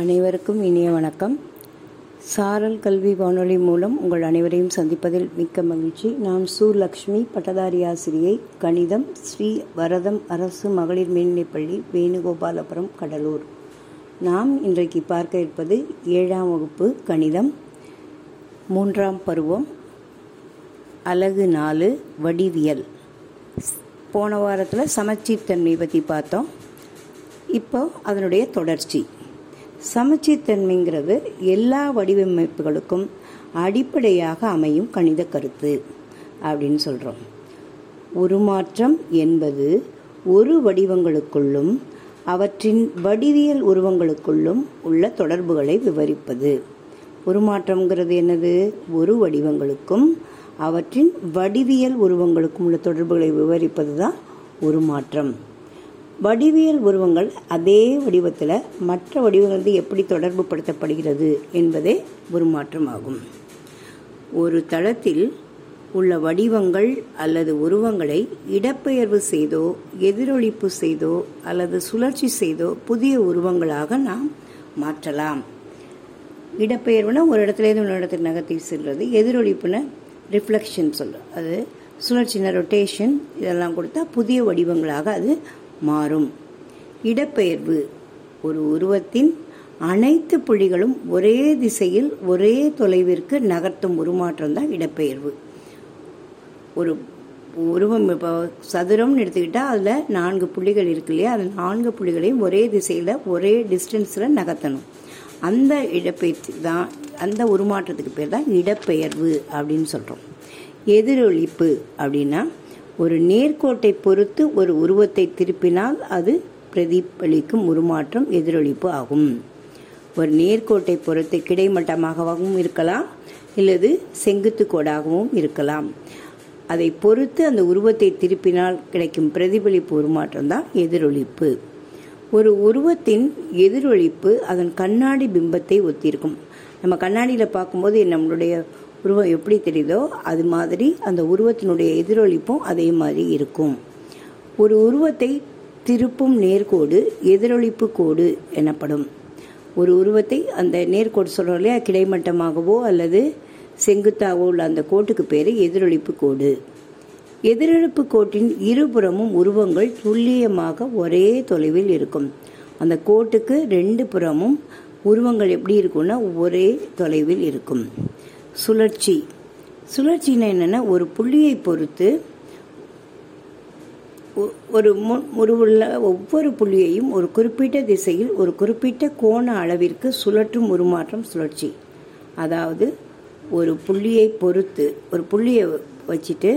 அனைவருக்கும் இனிய வணக்கம். சாரல் கல்வி வானொலி மூலம் உங்கள் அனைவரையும் சந்திப்பதில் மிக்க மகிழ்ச்சி. நான் சு லக்ஷ்மி பட்டதாரி ஆசிரியை கணிதம் ஸ்ரீ வரதம் அரசு மகளிர் மேல்நிலைப்பள்ளி வேணுகோபாலபுரம் கடலூர். நாம் இன்றைக்கு பார்க்க இருப்பது ஏழாம் வகுப்பு கணிதம் மூன்றாம் பருவம் அலகு நாலு வடிவியல். போன வாரத்தில் சமச்சீர்த்தன்மை பற்றி பார்த்தோம். இப்போ அதனுடைய தொடர்ச்சி. சமச்சீர்த்தன்மைங்கிறது எல்லா வடிவமைப்புகளுக்கும் அடிப்படையாக அமையும் கணித கருத்து அப்படின்னு சொல்கிறோம் உருமாற்றம் என்பது ஒரு வடிவங்களுக்குள்ளும் அவற்றின் வடிவியல் உருவங்களுக்குள்ளும் உள்ள தொடர்புகளை விவரிப்பது. உருமாற்றம்ங்கிறது என்னது? ஒரு வடிவங்களுக்கும் அவற்றின் வடிவியல் உருவங்களுக்கும் உள்ள தொடர்புகளை விவரிப்பது தான் உருமாற்றம். வடிவியல் உருவங்கள் அதே வடிவத்தில் மற்ற வடிவங்களுக்கு எப்படி தொடர்பு படுத்தப்படுகிறது என்பதே உருமாற்றம் ஆகும் ஒரு தளத்தில் உள்ள வடிவங்கள் அல்லது உருவங்களை இடப்பெயர்வு செய்தோ எதிரொலிப்பு செய்தோ அல்லது சுழற்சி செய்தோ புதிய உருவங்களாக நாம் மாற்றலாம். இடப்பெயர்வுனா ஒரு இடத்துலேருந்து இன்னொரு இடத்துக்கு நகர்த்தி செல்வது எதிரொலிப்புனா ரிஃப்ளெக்ஷன் சொல்லும் அது சுழற்சின ரொட்டேஷன் இதெல்லாம் கொடுத்தா புதிய வடிவங்களாக அது மாறும். இடப்பெயர்வு. ஒரு உருவத்தின் அனைத்து புள்ளிகளும் ஒரே திசையில் ஒரே தொலைவிற்கு நகர்த்தும் உருமாற்றம் தான் இடப்பெயர்வு. ஒரு உருவம் இப்போ சதுரம்னு எடுத்துக்கிட்டால் அதில் நான்கு புள்ளிகள் இருக்கு இல்லையா? அந்த நான்கு புள்ளிகளையும் ஒரே திசையில் ஒரே டிஸ்டன்ஸில் நகர்த்தணும். அந்த இடப்பெயர்ச்சி தான் அந்த உருமாற்றத்துக்கு பேர் தான் இடப்பெயர்வு அப்படின்னு சொல்கிறோம் எதிரொலிப்பு அப்படின்னா ஒரு நேர்கோட்டை பொறுத்து ஒரு உருவத்தை திருப்பினால் அது பிரதிபலிக்கும் உருமாற்றம் எதிரொலிப்பு ஆகும். ஒரு நேர்கோட்டை பொறுத்து கிடைமட்டமாகவும் இருக்கலாம் அல்லது செங்குத்து கோடாகவும் இருக்கலாம். அதை பொறுத்து அந்த உருவத்தை திருப்பினால் கிடைக்கும் பிரதிபலிப்பு உருமாற்றம் தான் எதிரொலிப்பு ஒரு உருவத்தின் எதிரொலிப்பு அதன் கண்ணாடி பிம்பத்தை ஒத்திருக்கும். நம்ம கண்ணாடியில் பார்க்கும்போது நம்மளுடைய உருவம் எப்படி தெரியுதோ அது மாதிரி அந்த உருவத்தினுடைய எதிரொலிப்பும் அதே மாதிரி இருக்கும். ஒரு உருவத்தை திருப்பும் நேர்கோடு எதிரொலிப்பு கோடு எனப்படும். ஒரு உருவத்தை அந்த நேர்கோடு சொல்கிறோம் இல்லையா? கிடைமட்டமாகவோ அல்லது செங்குத்தாகவோ உள்ள அந்த கோட்டுக்கு பேர் எதிரொலிப்பு கோடு. எதிரொலிப்பு கோட்டின் இருபுறமும் உருவங்கள் துல்லியமாக ஒரே தொலைவில் இருக்கும். அந்த கோட்டுக்கு ரெண்டு புறமும் உருவங்கள் எப்படி இருக்கும்னா ஒரே தொலைவில் இருக்கும். சுழற்சி. சுழற்சினா என்னென்னா ஒரு புள்ளியை பொறுத்து ஒரு முன் உருவுள்ள ஒவ்வொரு புள்ளியையும் ஒரு குறிப்பிட்ட திசையில் ஒரு குறிப்பிட்ட கோண அளவிற்கு சுழற்றும் உருமாற்றம் சுழற்சி. அதாவது ஒரு புள்ளியை பொறுத்து ஒரு புள்ளியை வச்சுட்டு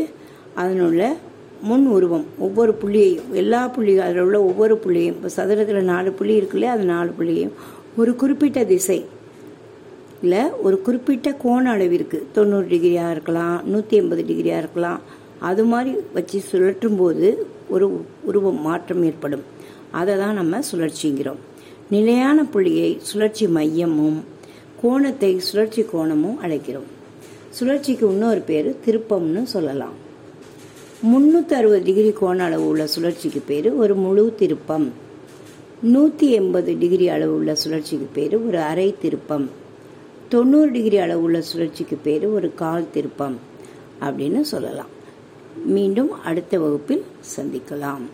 அதனுள்ள முன் உருவம் ஒவ்வொரு புள்ளியையும் எல்லா புள்ளியும் அதில் உள்ள ஒவ்வொரு புள்ளியும் இப்போ சதுரத்தில் நாலு புள்ளி இருக்குல்லையே அது நாலு புள்ளியையும் ஒரு குறிப்பிட்ட திசை இல்லை ஒரு குறிப்பிட்ட கோண அளவிற்கு தொண்ணூறு டிகிரியாக இருக்கலாம் நூற்றி எண்பது டிகிரியாக இருக்கலாம் அது மாதிரி வச்சு சுழற்றும் போது ஒரு உருவம் மாற்றம் ஏற்படும். அதை தான் நம்ம சுழற்சிங்கிறோம். நிலையான புள்ளியை சுழற்சி மையமும் கோணத்தை சுழற்சி கோணமும் அழைக்கிறோம். சுழற்சிக்கு இன்னொரு பேர் திருப்பம்னு சொல்லலாம். முந்நூற்றி அறுபது டிகிரி கோண அளவு உள்ள சுழற்சிக்கு பேர் ஒரு முழு திருப்பம். நூற்றி எண்பது டிகிரி அளவு உள்ள சுழற்சிக்கு பேர் ஒரு அரை திருப்பம். தொண்ணூறு டிகிரி அளவுள்ள சுழற்சிக்கு பேர் ஒரு கால் திருப்பம் அப்படின்னு சொல்லலாம். மீண்டும் அடுத்த வகுப்பில் சந்திக்கலாம்.